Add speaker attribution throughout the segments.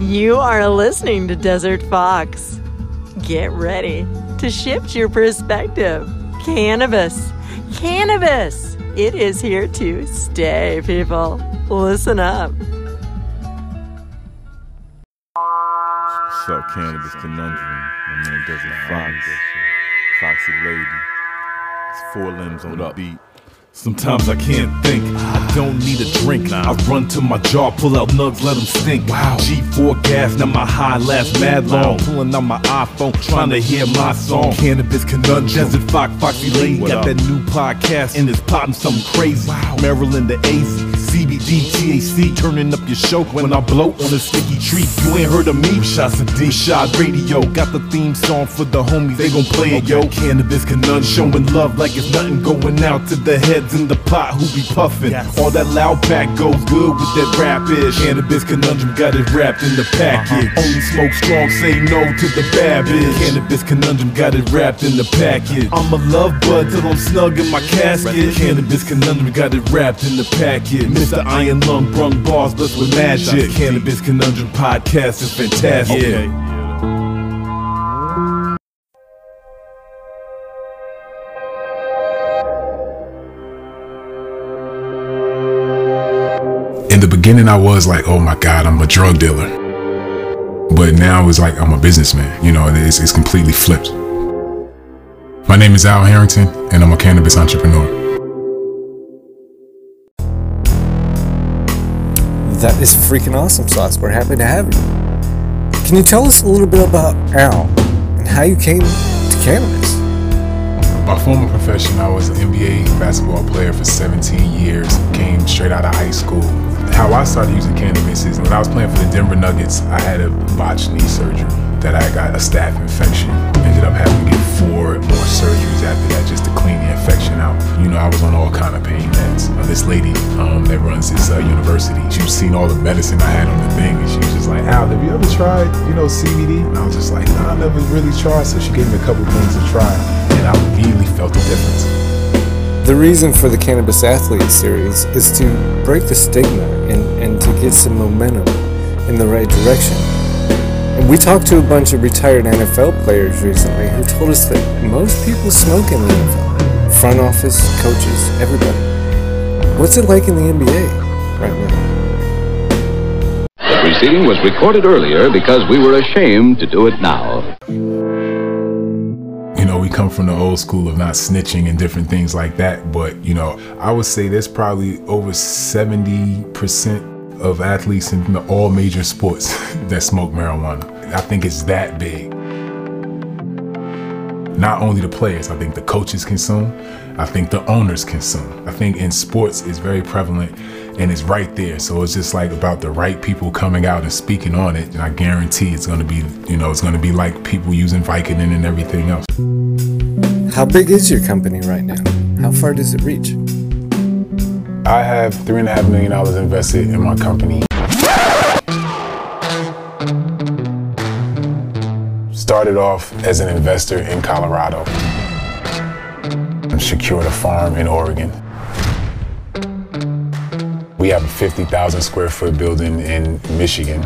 Speaker 1: You are listening to Desert Fox. Get ready to shift your perspective. Cannabis. Cannabis. It is here to stay, people. Listen up.
Speaker 2: What's up, Cannabis Conundrum? My name Desert Fox. Foxy Lady. It's four limbs on the beat. Sometimes I can't think, I don't need a drink. I run to my jar, pull out nugs, let them stink. Wow. G4 gas, now my high last mad long. Pulling out my iPhone, trying to hear my song. Cannabis Conundrum. Desert Fox, Foxy Lady. Got that new podcast, and it's popping something crazy. Wow. Maryland the AZ. CBD, THC, turning up your show when I blow on a sticky treat. You ain't heard of me? Shots of D, Shot Radio. Got the theme song for the homies, they gon' play it, yo. Cannabis Conundrum, showing love like it's nothing going out to the heads in the pot who be puffin'. All that loud pack goes good with that rap ish. Cannabis Conundrum got it wrapped in the package. Uh-huh. Only smoke strong, say no to the bad bitch. Cannabis Conundrum got it wrapped in the package. I'm a love bud till I'm snug in my casket. Cannabis Conundrum got it wrapped in the package. Mr. Iron Lung brung bars blessed with magic. Cannabis Conundrum podcast is fantastic.
Speaker 3: In the beginning, I was like, oh my God, I'm a drug dealer. But now it's like I'm a businessman. You know, it's, it's completely flipped. My name is Al Harrington, and I'm a cannabis entrepreneur.
Speaker 4: That is freaking awesome sauce. We're happy to have you. Can you tell us a little bit about Al and how you came to cannabis?
Speaker 3: My former profession, I was an NBA basketball player for 17 years, came straight out of high school. How I started using cannabis is when I was playing for the Denver Nuggets, I had a botched knee that I got a staph infection. Ended up having to get four more surgeries after that just to clean the infection out. You know, I was on all kind of pain meds. Uh, this lady um, that runs this uh, university, she's seen all the medicine I had on the thing, and she was just like, Al, have you ever tried, you know, CBD? And I was just like, nah, I never really tried. So she gave me a couple things to try, and I immediately felt the difference.
Speaker 4: The reason for the Cannabis Athlete series is to break the stigma and, and to get some momentum in the right direction. And we talked to a bunch of retired NFL players recently who told us that most people smoke in the NFL. Front office, coaches, everybody. What's it like in the NBA right now?
Speaker 5: The proceeding was recorded earlier because we were ashamed to do it now.
Speaker 3: You know, we come from the old school of not snitching and different things like that. But, you know, I would say there's probably over 70% of athletes in all major sports that smoke marijuana. I think it's that big. Not only the players, I think the coaches consume, I think the owners consume. I think in sports it's very prevalent and it's right there. So it's just like about the right people coming out and speaking on it. And I guarantee it's gonna be, you know, it's gonna be like people using Vicodin and everything else.
Speaker 4: How big is your company right now? How far does it reach?
Speaker 3: I have three and a half million dollars invested in my company. Started off as an investor in Colorado. I secured a farm in Oregon. We have a 50,000 square foot building in Michigan.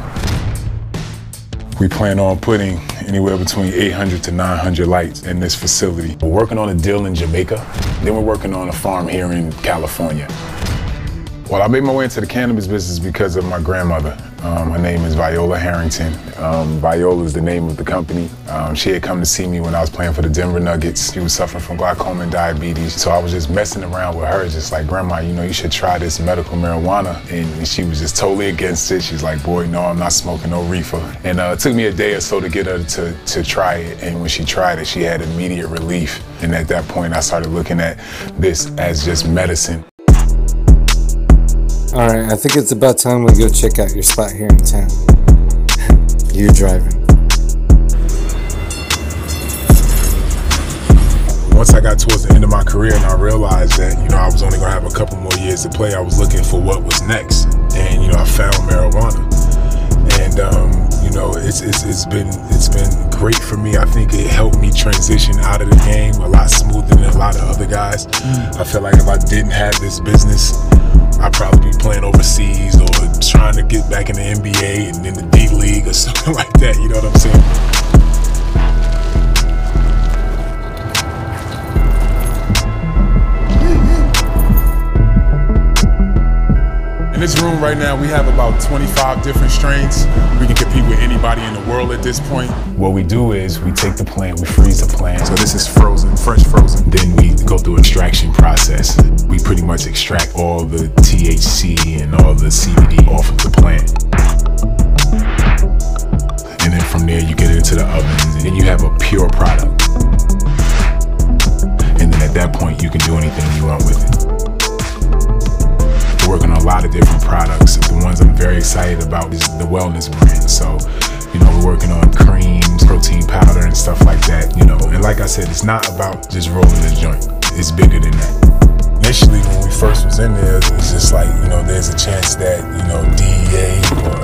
Speaker 3: We plan on putting anywhere between 800 to 900 lights in this facility. We're working on a deal in Jamaica, then we're working on a farm here in California. Well, I made my way into the cannabis business because of my grandmother. Um, her name is Viola Harrington. Um, Viola is the name of the company. Um, she had come to see me when I was playing for the Denver Nuggets. She was suffering from glaucoma and diabetes. So I was just messing around with her, just like, Grandma, you know, you should try this medical marijuana. And she was just totally against it. She's like, boy, no, I'm not smoking no reefer. And uh, it took me a day or so to get her to, to try it. And when she tried it, she had immediate relief. And at that point, I started looking at this as just medicine.
Speaker 4: All right, I think it's about time we go check out your spot here in town. You're driving.
Speaker 3: Once I got towards the end of my career and I realized that, you know, I was only gonna have a couple more years to play, I was looking for what was next. And, you know, I found marijuana. And, um, know, it's, it's, it's been, it's been great for me. I think it helped me transition out of the game a lot smoother than a lot of other guys. Mm. I feel like if I didn't have this business, I'd probably be playing overseas or trying to get back in the NBA and in the D League or something like that. You know what I'm saying? This room right now, we have about 25 different strains. We can compete with anybody in the world at this point. What we do is we take the plant, we freeze the plant. So this is frozen, fresh frozen. Then we go through extraction process. We pretty much extract all the THC and all the CBD off of the plant. And then from there, you get it into the ovens, and then you have a pure product. And then at that point, you can do anything you want with it. We're working on a lot of different products. The ones I'm very excited about is the wellness brand. So, you know, we're working on creams, protein powder, and stuff like that. You know, and like I said, it's not about just rolling a joint. It's bigger than that. Initially, when we first was in there, it was just like, you know, there's a chance that, you know, DEA or,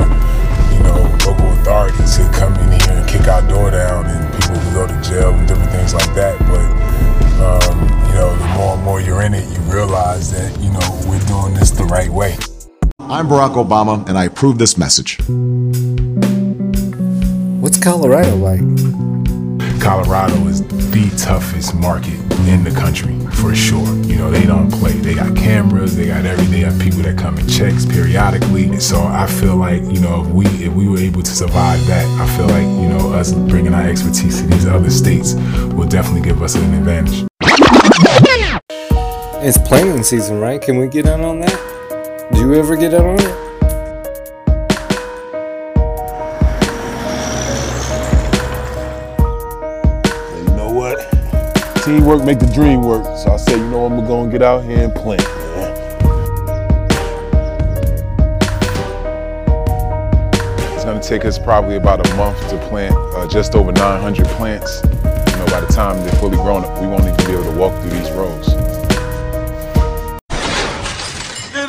Speaker 3: you know, local authorities could come in here and kick our door down and people could go to jail and different things like that. But, um, you know,
Speaker 6: I'm Barack Obama, and I approve this message.
Speaker 4: What's Colorado like?
Speaker 3: Colorado is the toughest market in the country for sure. You know, they don't play. They got cameras, they got everything. They have people that come and checks periodically. And so I feel like, you know, if we if we were able to survive that, I feel like, you know, us bringing our expertise to these other states will definitely give us an advantage.
Speaker 4: It's planting season, right? Can we get in on that? Do you ever get out on it?
Speaker 7: You know what? Teamwork make the dream work. So I said, you know, I'm gonna get out here and plant. It's gonna take us probably about a month to plant uh, just over 900 plants. You know, by the time they're fully grown up, we won't even be able to walk through these rows.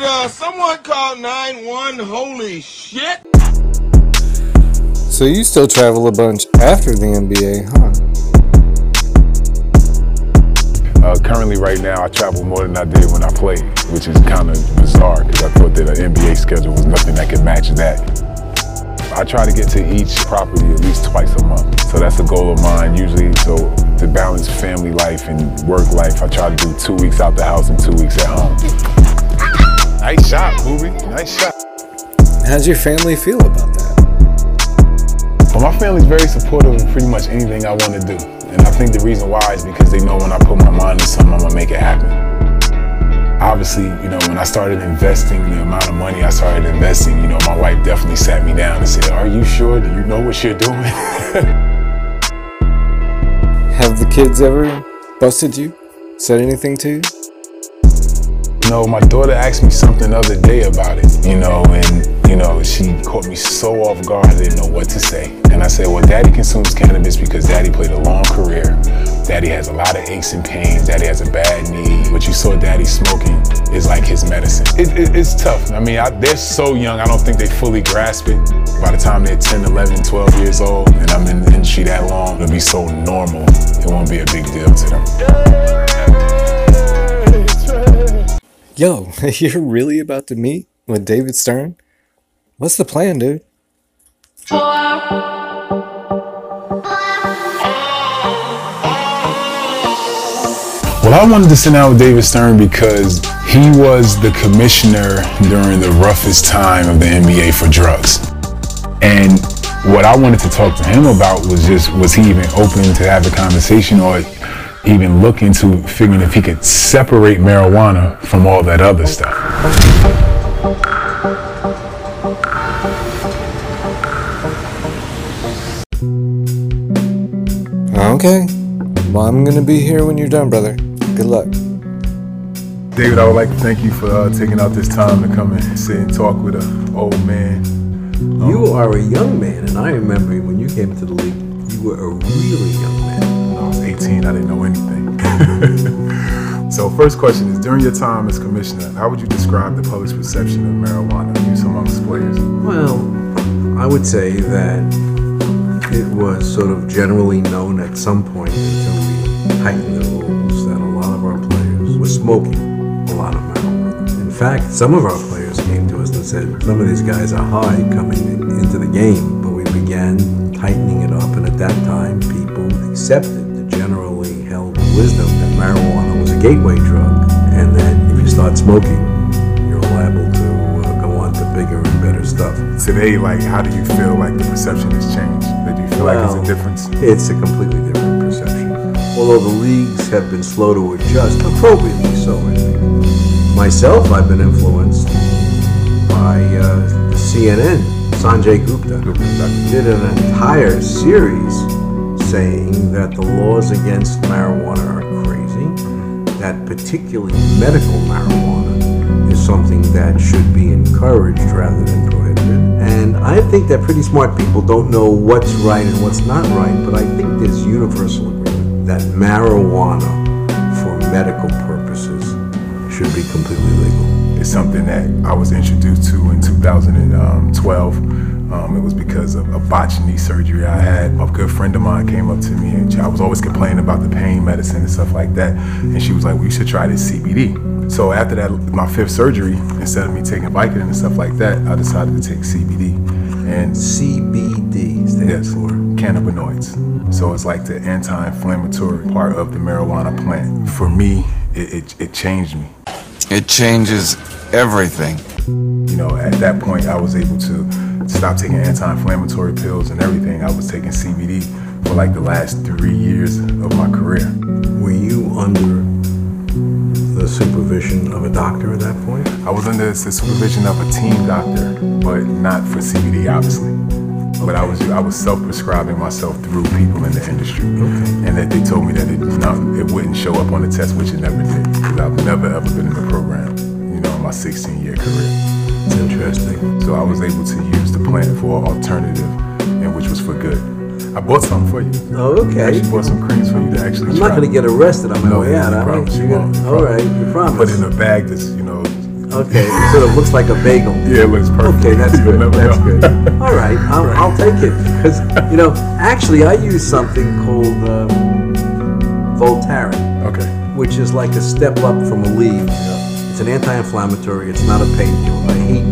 Speaker 8: Did uh, someone call 9-1? Holy shit!
Speaker 4: So you still travel a bunch after the NBA, huh?
Speaker 3: Uh, currently, right now, I travel more than I did when I played, which is kind of bizarre because I thought that an NBA schedule was nothing that could match that. I try to get to each property at least twice a month. So that's a goal of mine usually. So to balance family life and work life, I try to do two weeks out the house and two weeks at home. Nice shot, Booby. Nice shot.
Speaker 4: How's your family feel about that?
Speaker 3: Well, my family's very supportive of pretty much anything I want to do. And I think the reason why is because they know when I put my mind to something, I'm gonna make it happen. Obviously, you know, when I started investing the amount of money I started investing, you know, my wife definitely sat me down and said, Are you sure? Do you know what you're doing?
Speaker 4: Have the kids ever busted you? Said anything to you?
Speaker 3: No, my daughter asked me something the other day about it, you know, and, you know, she caught me so off guard, I didn't know what to say. And I said, well, daddy consumes cannabis because daddy played a long career. Daddy has a lot of aches and pains. Daddy has a bad knee. What you saw daddy smoking is like his medicine. It, it, it's tough. I mean, I, they're so young, I don't think they fully grasp it. By the time they're 10, 11, 12 years old, and I'm in the industry that long, it'll be so normal, it won't be a big deal to them.
Speaker 4: Yo, you're really about to meet with David Stern? What's the plan, dude?
Speaker 3: Well, I wanted to sit down with David Stern because he was the commissioner during the roughest time of the NBA for drugs. And what I wanted to talk to him about was just, was he even open to have a conversation or even look into figuring if he could separate marijuana from all that other stuff?
Speaker 4: Okay. Well, I'm gonna be here when you're done, brother. Good luck.
Speaker 3: David, I would like to thank you for uh, taking out this time to come and sit and talk with an old man.
Speaker 9: You are a young man, and I remember when you came into the league, you were a really young
Speaker 3: 18, I didn't know anything. so, first question is during your time as commissioner, how would you describe the public's perception of marijuana use amongst players?
Speaker 9: Well, I would say that it was sort of generally known at some point until we tightened the rules that a lot of our players were smoking a lot of marijuana. In fact, some of our players came to us and said, some of these guys are high coming into the game, but we began tightening it up, and at that time, people accepted wisdom that marijuana was a gateway drug, and that if you start smoking, you're liable to uh, go on to bigger and better stuff.
Speaker 3: Today, like, how do you feel like the perception has changed? Do you feel like
Speaker 9: Well,
Speaker 3: there's a difference?
Speaker 9: It's a completely different perception. Although the leagues have been slow to adjust, appropriately so, I think. Myself, I've been influenced by uh, CNN. Sanjay Gupta did an entire series saying that the laws against marijuana are crazy, that particularly medical marijuana is something that should be encouraged rather than prohibited. And I think that pretty smart people don't know what's right and what's not right, but I think there's universal agreement that marijuana for medical purposes should be completely legal.
Speaker 3: It's something that I was introduced to in 2012. Um, Um, it was because of a botched knee surgery I had. A good friend of mine came up to me and I was always complaining about the pain medicine and stuff like that. And she was like, well, you should try this CBD. So after that, my fifth surgery, instead of me taking Vicodin and stuff like that, I decided to take CBD. And
Speaker 9: CBD stands
Speaker 3: yes,
Speaker 9: for
Speaker 3: cannabinoids. So it's like the anti-inflammatory part of the marijuana plant. For me, it, it, it changed me.
Speaker 10: It changes everything.
Speaker 3: You know, at that point, I was able to stop taking anti-inflammatory pills and everything. I was taking CBD for like the last three years of my career.
Speaker 9: Were you under the supervision of a doctor at that point?
Speaker 3: I was under the supervision of a team doctor, but not for CBD, obviously. But I was I was self-prescribing myself through people in the industry, and that they told me that it not, it wouldn't show up on the test, which it never did, because I've never ever been in the program, you know, in my 16-year career.
Speaker 9: It's interesting.
Speaker 3: So I was able to use the for alternative, and which was for good. I bought some for you.
Speaker 9: Oh,
Speaker 3: I
Speaker 9: okay.
Speaker 3: actually bought some creams for you to actually
Speaker 9: I'm
Speaker 3: try.
Speaker 9: not going to get arrested on my
Speaker 3: No,
Speaker 9: way out.
Speaker 3: I promise you won't. I
Speaker 9: All right, you promise.
Speaker 3: Put in a bag that's, you know.
Speaker 9: Okay, so it looks like a bagel.
Speaker 3: Yeah, it looks perfect.
Speaker 9: Okay, that's good. That's
Speaker 3: know.
Speaker 9: good. All right, I'll, I'll take it because you know, actually, I use something called um, Voltaren,
Speaker 3: Okay.
Speaker 9: which is like a step up from Aleve. It's an anti-inflammatory. It's not a painkiller. I hate.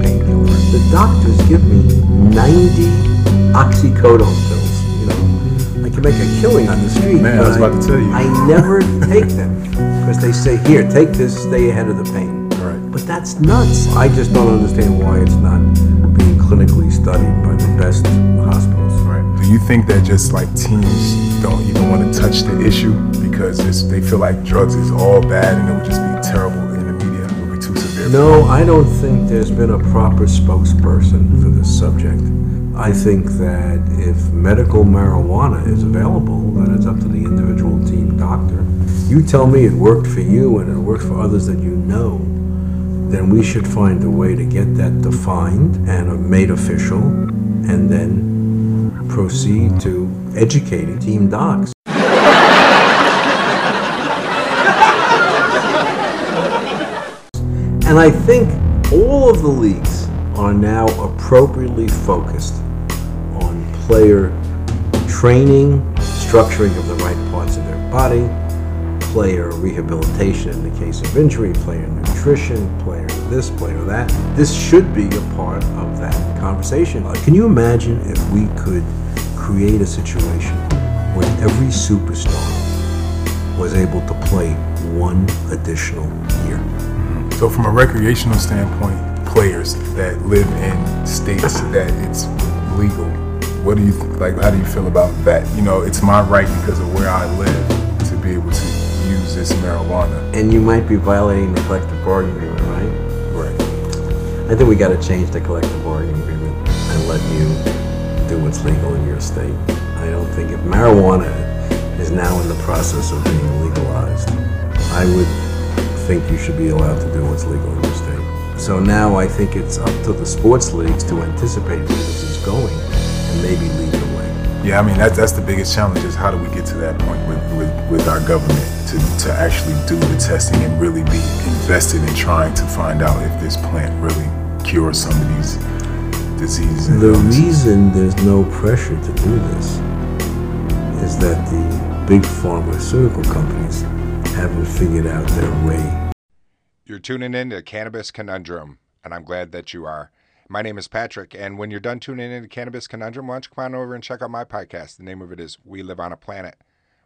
Speaker 9: The doctors give me 90 oxycodone pills. You know, I can make a killing on the street.
Speaker 3: Man, I was about to tell you.
Speaker 9: I never take them because they say, "Here, take this. Stay ahead of the pain."
Speaker 3: Right.
Speaker 9: But that's nuts. I just don't understand why it's not being clinically studied by the best hospitals.
Speaker 3: Right. Do you think that just like teams don't even want to touch the issue because they feel like drugs is all bad and it would just be terrible
Speaker 9: No, I don't think there's been a proper spokesperson for this subject. I think that if medical marijuana is available, then it's up to the individual team doctor. You tell me it worked for you and it works for others that you know, then we should find a way to get that defined and made official and then proceed to educating team docs. And I think all of the leagues are now appropriately focused on player training, structuring of the right parts of their body, player rehabilitation in the case of injury, player nutrition, player this, player that. This should be a part of that conversation. Uh, Can you imagine if we could create a situation where every superstar was able to play one additional year?
Speaker 3: So from a recreational standpoint, players that live in states that it's legal, what do you th- like? How do you feel about that? You know, it's my right because of where I live to be able to use this marijuana.
Speaker 9: And you might be violating the collective bargaining agreement, right?
Speaker 3: Right.
Speaker 9: I think we got to change the collective bargaining agreement and let you do what's legal in your state. I don't think if marijuana is now in the process of being legalized, I would think you should be allowed to do what's legal in your state. So now I think it's up to the sports leagues to anticipate where this is going and maybe lead the way.
Speaker 3: Yeah, I mean that's that's the biggest challenge is how do we get to that point with, with, with our government to, to actually do the testing and really be invested in trying to find out if this plant really cures some of these diseases.
Speaker 9: The reason there's no pressure to do this is that the big pharmaceutical companies haven't figured out their way.
Speaker 11: You're tuning in to Cannabis Conundrum, and I'm glad that you are. My name is Patrick, and when you're done tuning in to Cannabis Conundrum, why don't you come on over and check out my podcast? The name of it is We Live on a Planet.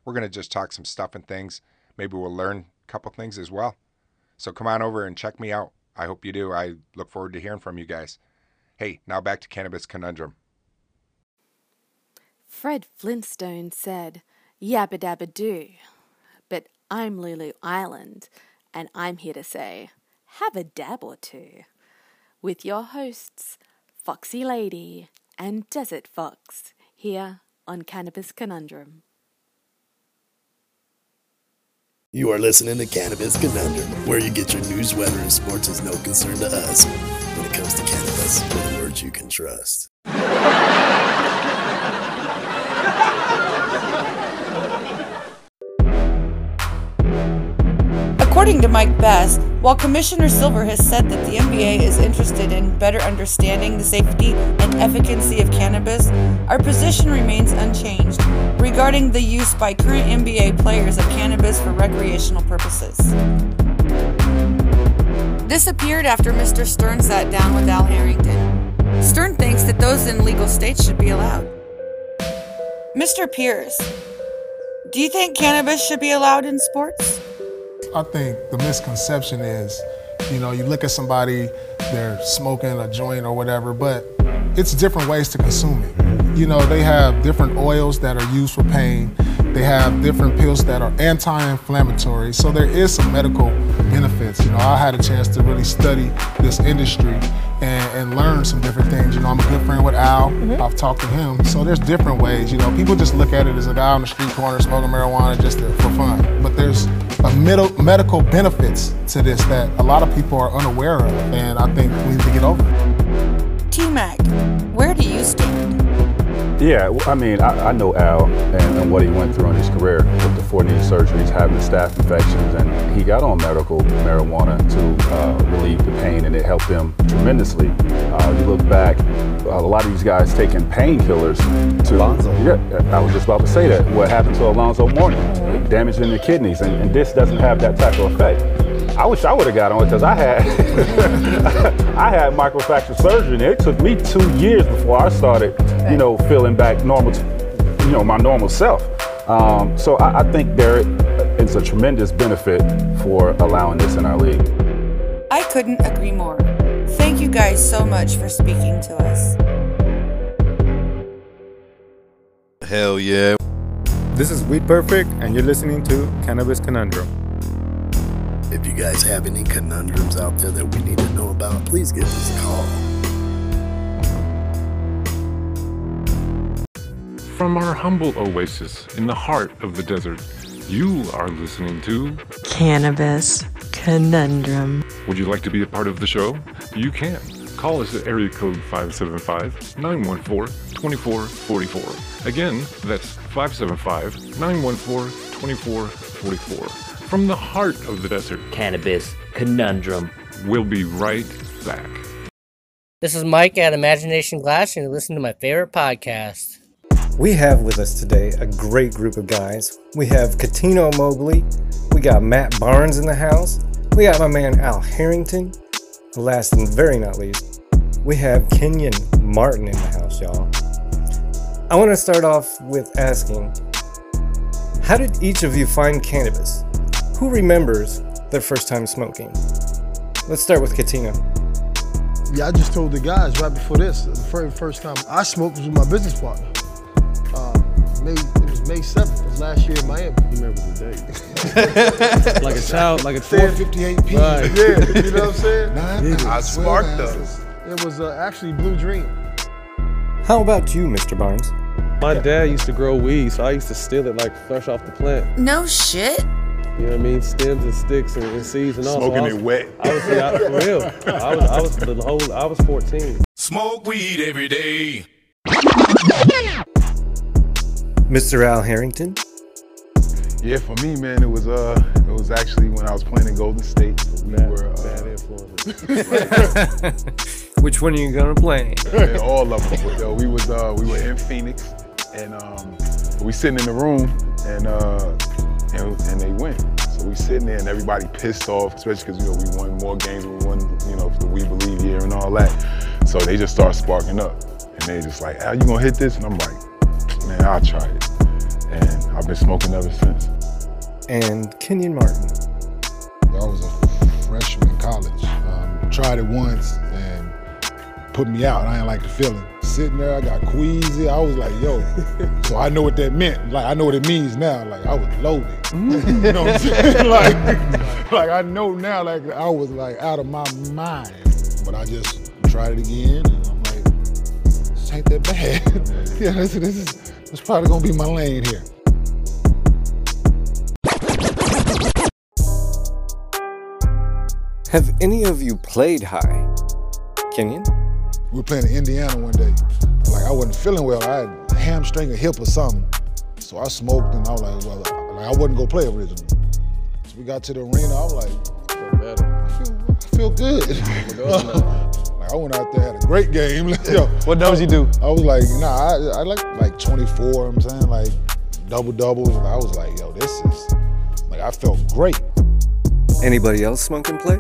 Speaker 11: We're going to just talk some stuff and things. Maybe we'll learn a couple things as well. So come on over and check me out. I hope you do. I look forward to hearing from you guys. Hey, now back to Cannabis Conundrum.
Speaker 12: Fred Flintstone said, Yabba dabba do. But I'm Lulu Island, and I'm here to say, have a dab or two. With your hosts, Foxy Lady and Desert Fox, here on Cannabis Conundrum.
Speaker 13: You are listening to Cannabis Conundrum, where you get your news, weather, and sports is no concern to us. When it comes to cannabis, the words you can trust.
Speaker 14: According to Mike Bass, while Commissioner Silver has said that the NBA is interested in better understanding the safety and efficacy of cannabis, our position remains unchanged regarding the use by current NBA players of cannabis for recreational purposes. This appeared after Mr. Stern sat down with Al Harrington. Stern thinks that those in legal states should be allowed. Mr. Pierce, do you think cannabis should be allowed in sports?
Speaker 15: I think the misconception is, you know, you look at somebody, they're smoking a joint or whatever, but it's different ways to consume it. You know, they have different oils that are used for pain. They have different pills that are anti-inflammatory. So there is some medical benefits. You know, I had a chance to really study this industry and, and learn some different things. You know, I'm a good friend with Al. Mm-hmm. I've talked to him. So there's different ways. You know, people just look at it as a guy on the street corner smoking marijuana just to, for fun. But there's a middle, medical benefits to this that a lot of people are unaware of, and I think we need to get over.
Speaker 14: T
Speaker 16: Yeah, I mean, I, I know Al and, and what he went through in his career with the four knee surgeries, having the staph infections, and he got on medical marijuana to uh, relieve the pain, and it helped him tremendously. Uh, you look back, a lot of these guys taking painkillers to. Yeah, I was just about to say that. What happened to Alonzo Mourning? Damage in the kidneys, and, and this doesn't have that type of effect. I wish I would have got on it because I had I had microfracture surgery and it took me two years before I started, you know, feeling back normal, to, you know, my normal self. Um, so I, I think there is a tremendous benefit for allowing this in our league.
Speaker 14: I couldn't agree more. Thank you guys so much for speaking to us.
Speaker 17: Hell yeah.
Speaker 4: This is Weed Perfect, and you're listening to Cannabis Conundrum.
Speaker 13: If you guys have any conundrums out there that we need to know about, please give us a call.
Speaker 18: From our humble oasis in the heart of the desert, you are listening to
Speaker 1: Cannabis Conundrum.
Speaker 18: Would you like to be a part of the show? You can. Call us at area code 575 914 2444. Again, that's 575 914 2444. From the heart of the desert,
Speaker 19: Cannabis Conundrum.
Speaker 18: We'll be right back.
Speaker 20: This is Mike at Imagination Glass, and you listen to my favorite podcast.
Speaker 4: We have with us today a great group of guys. We have Cuttino Mobley, we got Matt Barnes in the house, we got my man Al Harrington, and last and very not least, we have Kenyon Martin in the house, y'all. I want to start off with asking How did each of you find cannabis? Who remembers their first time smoking? Let's start with Cuttino.
Speaker 21: Yeah, I just told the guys right before this. The very first time I smoked was with my business partner. Uh, May it was May seventh. It was last year in Miami. You remember the date?
Speaker 22: Like a child, like a
Speaker 21: 458 p.
Speaker 22: Right.
Speaker 21: Yeah, you know what I'm saying?
Speaker 22: Nine
Speaker 21: I
Speaker 22: sparked
Speaker 21: those. It was uh, actually Blue Dream.
Speaker 4: How about you, Mr. Barnes?
Speaker 22: My dad used to grow weed, so I used to steal it like fresh off the plant.
Speaker 14: No shit.
Speaker 22: You know what I mean? Stems and sticks and, and seeds and all.
Speaker 7: Smoking
Speaker 22: so was,
Speaker 7: it wet.
Speaker 22: I was yeah, for real. I was I was the whole I was 14.
Speaker 8: Smoke weed every day.
Speaker 4: Mr. Al Harrington?
Speaker 7: Yeah, for me, man, it was uh, it was actually when I was playing in Golden State. We were uh,
Speaker 22: Bad influences.
Speaker 4: Which one are you gonna play?
Speaker 3: yeah, all of them. But, yo, we was uh, we were in Phoenix, and um, we sitting in the room, and uh, and, and they win. So we sitting there, and everybody pissed off, especially because you know we won more games, we won, you know, the We Believe year and all that. So they just start sparking up, and they just like, Al, you gonna hit this? And I'm like, man, I'll try it. And I've been smoking ever since.
Speaker 4: And Kenyon Martin.
Speaker 23: I was a freshman in college. Um, tried it once and put me out. I didn't like the feeling. Sitting there, I got queasy. I was like, yo. so I know what that meant. Like I know what it means now. Like I was loaded. Mm. you know what I'm saying? like, like I know now. Like I was like out of my mind. But I just tried it again, and I'm like, this ain't that bad. yeah, this, this is this probably gonna be my lane here.
Speaker 4: Have any of you played high? Kenyon?
Speaker 23: We were playing in Indiana one day. Like I wasn't feeling well. I had a hamstring or hip or something. So I smoked and I was like, well, like, I wasn't gonna play originally. So we got to the arena. I was like, feel better. I feel, I feel good. like I went out there, had a great game. Yo,
Speaker 22: What numbers you do?
Speaker 23: I was like, nah, I, I like like 24. I'm saying like double doubles. And I was like, yo, this is like I felt great.
Speaker 4: Anybody else smoke and play?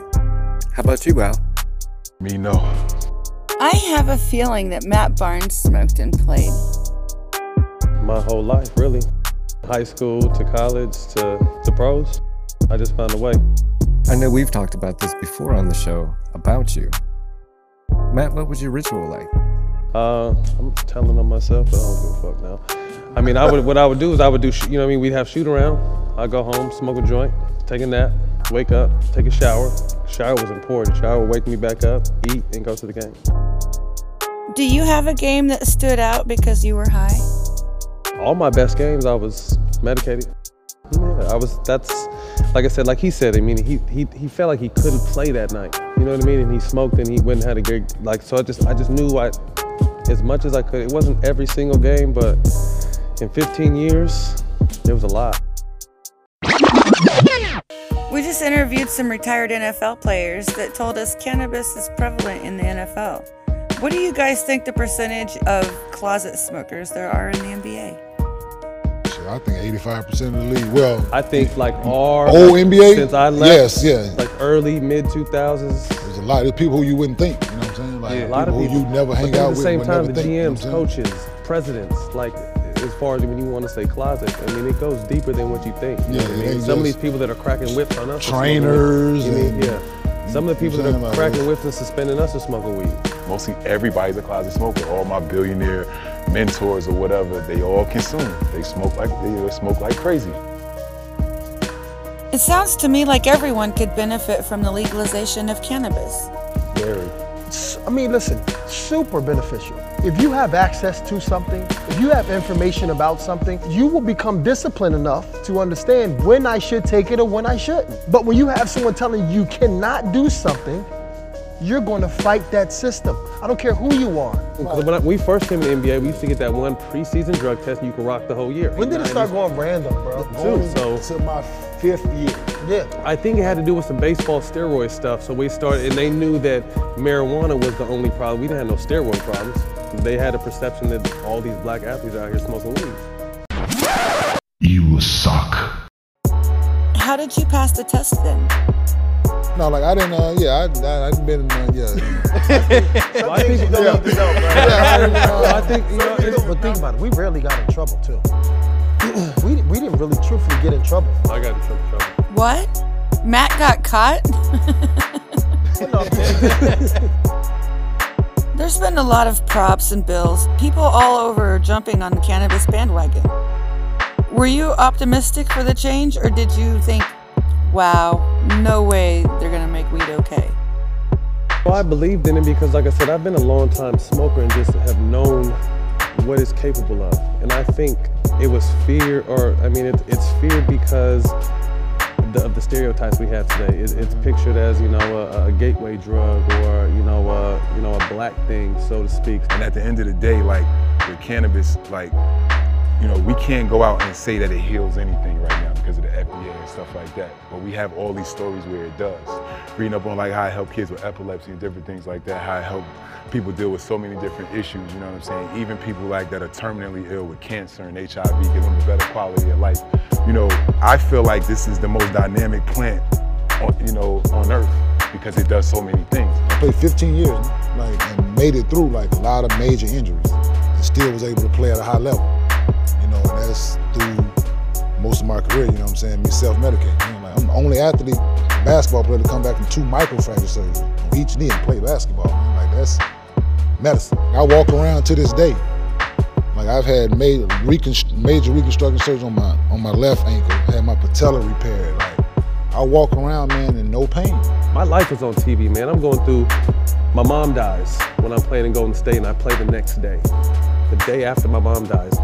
Speaker 4: How about you, Al?
Speaker 3: Me, no.
Speaker 14: I have a feeling that Matt Barnes smoked and played.
Speaker 22: My whole life, really. High school to college to, to pros. I just found a way.
Speaker 4: I know we've talked about this before on the show about you. Matt, what was your ritual like?
Speaker 22: Uh, I'm telling on myself, but I don't give a fuck now. I mean, I would what I would do is I would do, sh- you know what I mean? We'd have shoot around. I'd go home, smoke a joint, take a nap, wake up, take a shower. Shower was important. Shower would wake me back up, eat, and go to the game.
Speaker 14: Do you have a game that stood out because you were high?
Speaker 22: All my best games, I was medicated. Yeah, I was. That's like I said, like he said. I mean, he he he felt like he couldn't play that night. You know what I mean? And he smoked and he went and had a great like. So I just I just knew I, as much as I could. It wasn't every single game, but in 15 years, it was a lot.
Speaker 14: We just interviewed some retired NFL players that told us cannabis is prevalent in the NFL. What do you guys think the percentage of closet smokers there are in the NBA?
Speaker 23: Shit, I think 85% of the league. Well,
Speaker 22: I think like our
Speaker 23: Old NBA?
Speaker 22: since I left.
Speaker 23: Yes, yeah.
Speaker 22: Like early mid 2000s.
Speaker 23: There's a lot of people who you wouldn't think. You know what I'm saying? Like
Speaker 22: Yeah, a lot of
Speaker 23: people
Speaker 22: people.
Speaker 23: who you never hang
Speaker 22: but then
Speaker 23: out
Speaker 22: at the
Speaker 23: with.
Speaker 22: same
Speaker 23: would
Speaker 22: time, the
Speaker 23: think, you know
Speaker 22: GMs,
Speaker 23: what I'm saying?
Speaker 22: coaches, presidents, like as far as when you want to say closet, I mean, it goes deeper than what you think. You know
Speaker 23: Yeah,
Speaker 22: what I mean? Some of these people that are cracking whips on us, are
Speaker 23: trainers
Speaker 22: weed. You mean,
Speaker 23: and-
Speaker 22: yeah. Some of the people that are
Speaker 23: what I'm
Speaker 22: cracking whips and suspending us are smoking weed.
Speaker 3: Mostly everybody's a closet smoker. All my billionaire mentors or whatever, they all consume. They smoke like they smoke like crazy.
Speaker 14: It sounds to me like everyone could benefit from the legalization of cannabis.
Speaker 22: Very.
Speaker 21: S- I mean, listen, super beneficial. If you have access to something, if you have information about something, you will become disciplined enough to understand when I should take it or when I shouldn't. But when you have someone telling you you cannot do something, you're going to fight that system. I don't care who you are.
Speaker 22: Because when I, we first came to the NBA, we used to get that one preseason drug test and you could rock the whole year.
Speaker 21: When did it start going random, bro?
Speaker 22: Too, so
Speaker 23: to my fifth year.
Speaker 21: Yeah.
Speaker 22: I think it had to do with some baseball steroid stuff. So we started, and they knew that marijuana was the only problem. We didn't have no steroid problems. They had a perception that all these black athletes out here smoking weed.
Speaker 3: You suck.
Speaker 14: How did you pass the test then?
Speaker 23: No, like I didn't. Uh, yeah, I, I, I didn't been. Uh, yeah.
Speaker 21: Some things you don't need to know, bro.
Speaker 23: Yeah, I didn't, uh,
Speaker 21: I think, you know, it's- but think about it. We rarely got in trouble, too. we, we didn't really truthfully get in trouble.
Speaker 22: I got in trouble. trouble.
Speaker 14: What? Matt got caught? There's been a lot of props and bills. People all over jumping on the cannabis bandwagon. Were you optimistic for the change, or did you think, wow, no way they're gonna make weed okay?
Speaker 22: Well, I believed in it because, like I said, I've been a long time smoker and just have known what it's capable of. And I think it was fear, or I mean, it, it's fear because the, of the stereotypes we have today. It, it's pictured as you know a, a gateway drug or you know a, you know a black thing, so to speak.
Speaker 3: And at the end of the day, like with cannabis, like you know, we can't go out and say that it heals anything right now because of the FDA and stuff like that. But we have all these stories where it does. Reading up on like how I help kids with epilepsy and different things like that, how I help people deal with so many different issues, you know what I'm saying? Even people like that are terminally ill with cancer and HIV, give them a better quality of life. You know, I feel like this is the most dynamic plant, on, you know, on earth because it does so many things.
Speaker 23: I played 15 years, like, and made it through like a lot of major injuries, and still was able to play at a high level. You know, and that's through most of my career. You know what I'm saying? Me self-medicating. You know, like, I'm the only athlete, basketball player, to come back from two microfracture surgeries on each knee and play basketball. Man. Like that's medicine. I walk around to this day. Like I've had major, reconst- major reconstruction surgery on my on my left ankle. I had my patella repaired. Like I walk around, man, in no pain.
Speaker 22: My life is on TV, man. I'm going through. My mom dies when I'm playing in Golden State, and I play the next day. The day after my mom dies,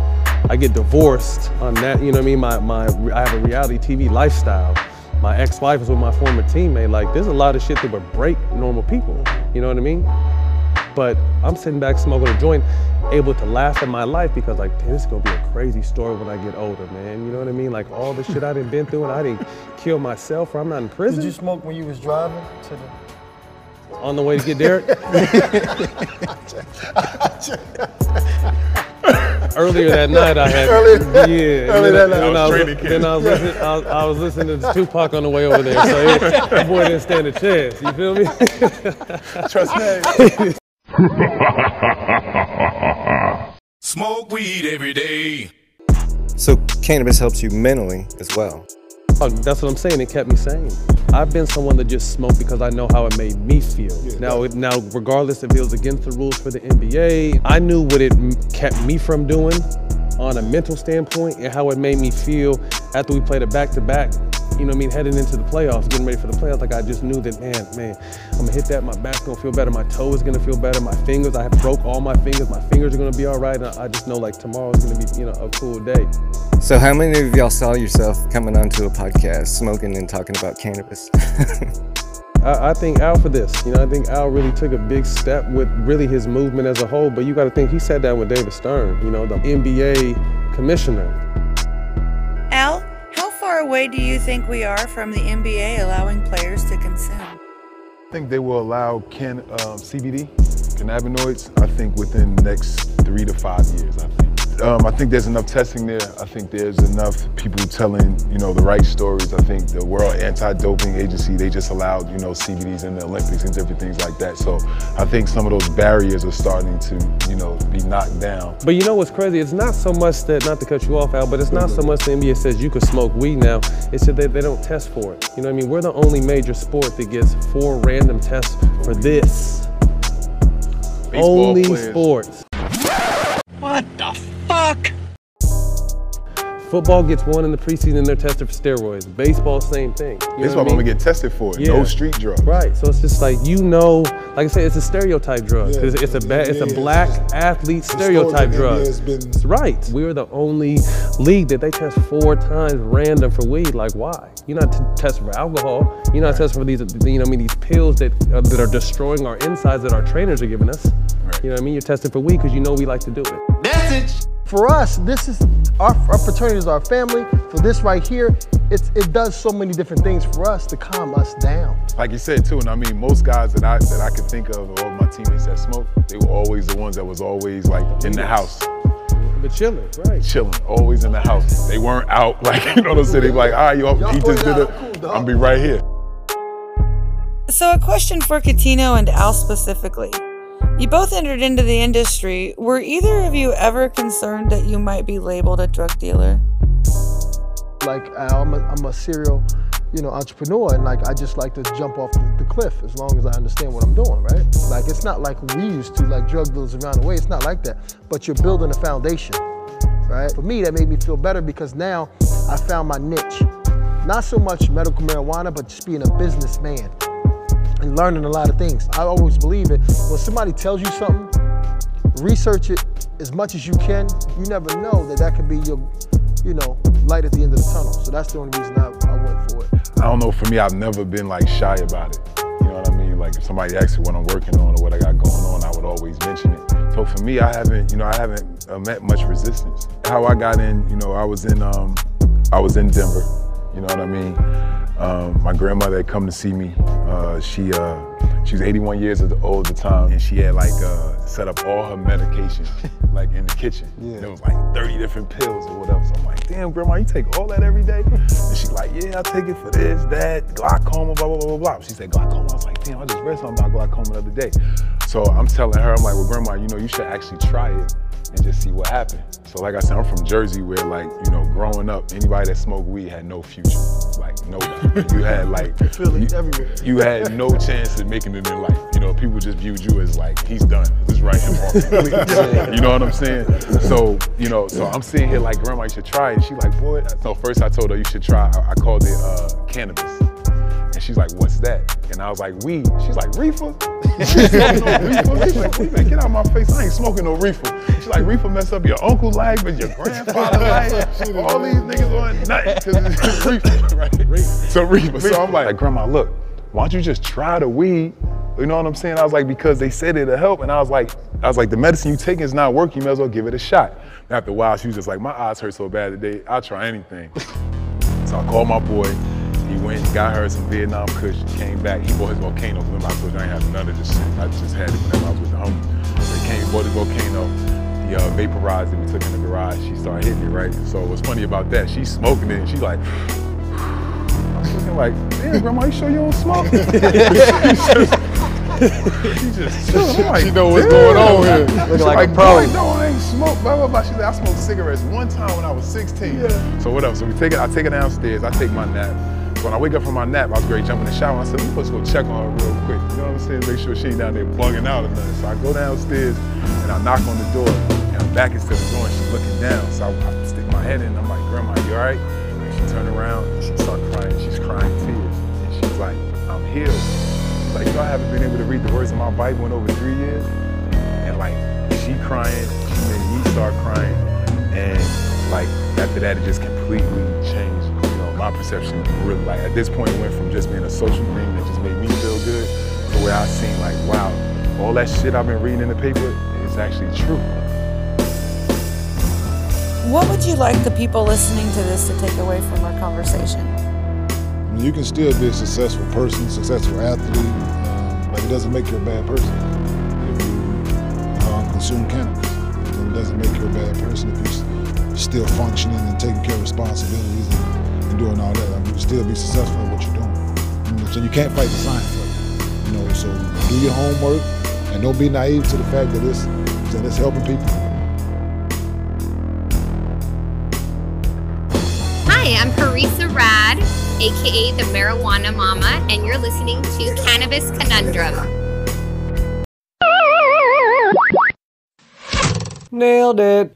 Speaker 22: I get divorced on that. You know what I mean? My my I have a reality TV lifestyle. My ex-wife is with my former teammate. Like, there's a lot of shit that would break normal people. You know what I mean? But I'm sitting back smoking a joint, able to laugh at my life because like, this is gonna be a crazy story when I get older, man. You know what I mean? Like all the shit I done been through and I didn't kill myself or I'm not in prison.
Speaker 21: Did you smoke when you was driving to the?
Speaker 22: On the way to get Derek? Earlier that night, I had
Speaker 21: Earlier-
Speaker 22: yeah.
Speaker 21: earlier
Speaker 22: then,
Speaker 21: that night.
Speaker 22: then I,
Speaker 21: I was
Speaker 22: was,
Speaker 21: training kids.
Speaker 22: then I was listening. I was, I was listening to Tupac on the way over there, so it, that boy didn't stand a chance. You feel me?
Speaker 3: Trust me.
Speaker 8: Smoke weed every day.
Speaker 4: So cannabis helps you mentally as well.
Speaker 22: That's what I'm saying. It kept me sane. I've been someone that just smoked because I know how it made me feel. now, it, now, regardless if it was against the rules for the NBA, I knew what it m- kept me from doing on a mental standpoint and how it made me feel after we played it back to back. You know what I mean? Heading into the playoffs, getting ready for the playoffs, like I just knew that, man, man, I'm gonna hit that. My back's gonna feel better. My toe is gonna feel better. My fingers, I have broke all my fingers. My fingers are gonna be all right. And I just know like tomorrow's gonna be, you know, a cool day.
Speaker 4: So how many of y'all saw yourself coming onto a podcast, smoking and talking about cannabis?
Speaker 22: I, I think Al for this. You know, I think Al really took a big step with really his movement as a whole. But you got to think he sat down with David Stern, you know, the NBA commissioner.
Speaker 14: Al, how far away do you think we are from the NBA allowing players to consume?
Speaker 3: I think they will allow can, um, CBD, cannabinoids, I think within the next three to five years, I think. Um, I think there's enough testing there. I think there's enough people telling, you know, the right stories. I think the World Anti-Doping Agency, they just allowed, you know, CBDs in the Olympics and different things like that. So I think some of those barriers are starting to, you know, be knocked down.
Speaker 22: But you know what's crazy? It's not so much that, not to cut you off, Al, but it's not so much the NBA says you can smoke weed now. It's that they, they don't test for it. You know what I mean? We're the only major sport that gets four random tests for this.
Speaker 3: Baseball
Speaker 22: only
Speaker 3: players.
Speaker 22: sports. Football gets one in the preseason they're tested for steroids. Baseball, same thing. You
Speaker 3: Baseball
Speaker 22: what I
Speaker 3: gonna get tested for it.
Speaker 22: Yeah.
Speaker 3: No street drugs.
Speaker 22: Right. So it's just like you know, like I said, it's a stereotype drug.
Speaker 23: Yeah,
Speaker 22: it's, it's a bad, it's a black athlete stereotype drug.
Speaker 23: Been-
Speaker 22: right. We're the only league that they test four times random for weed. Like why? You're not t- testing for alcohol. You're not testing for these, you know, I mean, these pills that uh, that are destroying our insides that our trainers are giving us. You know what I mean? You're testing for weed because you know we like to do it.
Speaker 21: Message. For us, this is our, our fraternity is our family. For this right here, it's it does so many different things for us to calm us down.
Speaker 3: Like you said too, and I mean most guys that I that I could think of, all my teammates that smoked, they were always the ones that was always like in the house.
Speaker 22: But chilling, right?
Speaker 3: Chilling, always in the house. They weren't out like you know what I'm saying. They be like, all right, yo, he just did it. I'm gonna be right here.
Speaker 14: So, a question for Cuttino and Al specifically. You both entered into the industry. Were either of you ever concerned that you might be labeled a drug dealer?
Speaker 21: Like uh, I'm a, I'm a serial, you know, entrepreneur, and like I just like to jump off the, the cliff as long as I understand what I'm doing, right? Like it's not like we used to, like drug dealers around the way. It's not like that. But you're building a foundation, right? For me, that made me feel better because now I found my niche. Not so much medical marijuana, but just being a businessman and learning a lot of things. I always believe it. When somebody tells you something, research it as much as you can. You never know that that could be your, you know, light at the end of the tunnel. So that's the only reason I, I went for it.
Speaker 3: I don't know, for me, I've never been like shy about it. You know what I mean? Like if somebody asks me what I'm working on or what I got going on, I would always mention it. So for me, I haven't, you know, I haven't uh, met much resistance. How I got in, you know, I was in, um, I was in Denver. You know what I mean? Um, my grandmother had come to see me. Uh, she uh, she was 81 years old at the time, and she had like uh, set up all her medication like in the kitchen. Yeah. It was like 30 different pills or whatever. So I'm like, damn, grandma, you take all that every day? And she's like, yeah, I take it for this, that, glaucoma, blah, blah, blah, blah, blah. She said glaucoma. I was like, damn, I just read something about glaucoma the other day. So I'm telling her, I'm like, well, grandma, you know, you should actually try it and just see what happens. So like I said, I'm from Jersey where like, you know, growing up, anybody that smoked weed had no future. Like nobody. you had like you,
Speaker 21: everywhere.
Speaker 3: you had no chance of making it in life. You know, people just viewed you as like, he's done. Just write him off completely. you know what I'm saying? So, you know, so I'm sitting here like, grandma, you should try it. She like, boy. So first I told her you should try, I, I called it uh, cannabis. And she's like, what's that? And I was like, weed. She's like, reefer? She's smoking no reefer? She's like, wait, get out of my face. I ain't smoking no reefer. She's like, reefer mess up your uncle's life and your grandfather's life. All these niggas on nothing because it's reefer, right? So reefer. So I'm like, like, grandma, look, why don't you just try the weed? You know what I'm saying? I was like, because they said it'll help. And I was like, I was like, the medicine you taking is not working. You may as well give it a shot. And after a while, she was just like, my eyes hurt so bad today. I'll try anything. So I called my boy. He went, got her some Vietnam Kush, came back. He bought his volcano. Remember, I told you I ain't have none of this shit. I just had it whenever I was with the homie. So he came, bought his volcano. He uh, vaporized it. We took it in the garage. She started hitting it, right? So what's funny about that, she's smoking it. And she's like, looking like, damn, grandma, you sure you don't smoke? she just chilling. I'm like,
Speaker 23: She know what's
Speaker 3: "Damn."
Speaker 23: going on here.
Speaker 3: She's
Speaker 23: Looking like a
Speaker 3: like,
Speaker 23: pro.
Speaker 3: boy, no, I ain't smoked, blah, blah, blah. She said, I smoked cigarettes one time when I was 16. So whatever, so we take it, I take it downstairs, I take my nap. So when I wake up from my nap, I was ready to jump in the shower. I said, we supposed to go check on her real quick. You know what I'm saying? Make sure she ain't down there bugging out or nothing. So I go downstairs and I knock on the door and her back is to the door and she's looking down. So I, I stick my head in and I'm like, Grandma, you all right? And she turned around and she started crying. She's crying tears. And she's like, I'm healed. She's like, you know, I haven't been able to read the words of my Bible in over three years. And like, she crying, she made me start crying. And like, after that, it just completely changed, you know, my perception. Really, like, at this point, it went from just being a social thing that just made me feel good to where I seen like, wow, all that shit I've been reading in the paper is actually true.
Speaker 14: What would you like the people listening to this to take away from our conversation?
Speaker 23: Mean, you can still be a successful person, successful athlete, um, but it doesn't make you a bad person if you um, consume cannabis. It doesn't make you a bad person if you're still functioning and taking care of responsibilities and, and doing all that. I mean, you can still be successful at what you're doing. You know, so you can't fight the science of it. You know, so do your homework and don't be naive to the fact that it's that it's helping people.
Speaker 24: Hi, I'm Parisa Rad, aka the Marijuana Mama, and you're listening to Cannabis Conundrum.
Speaker 4: Nailed it.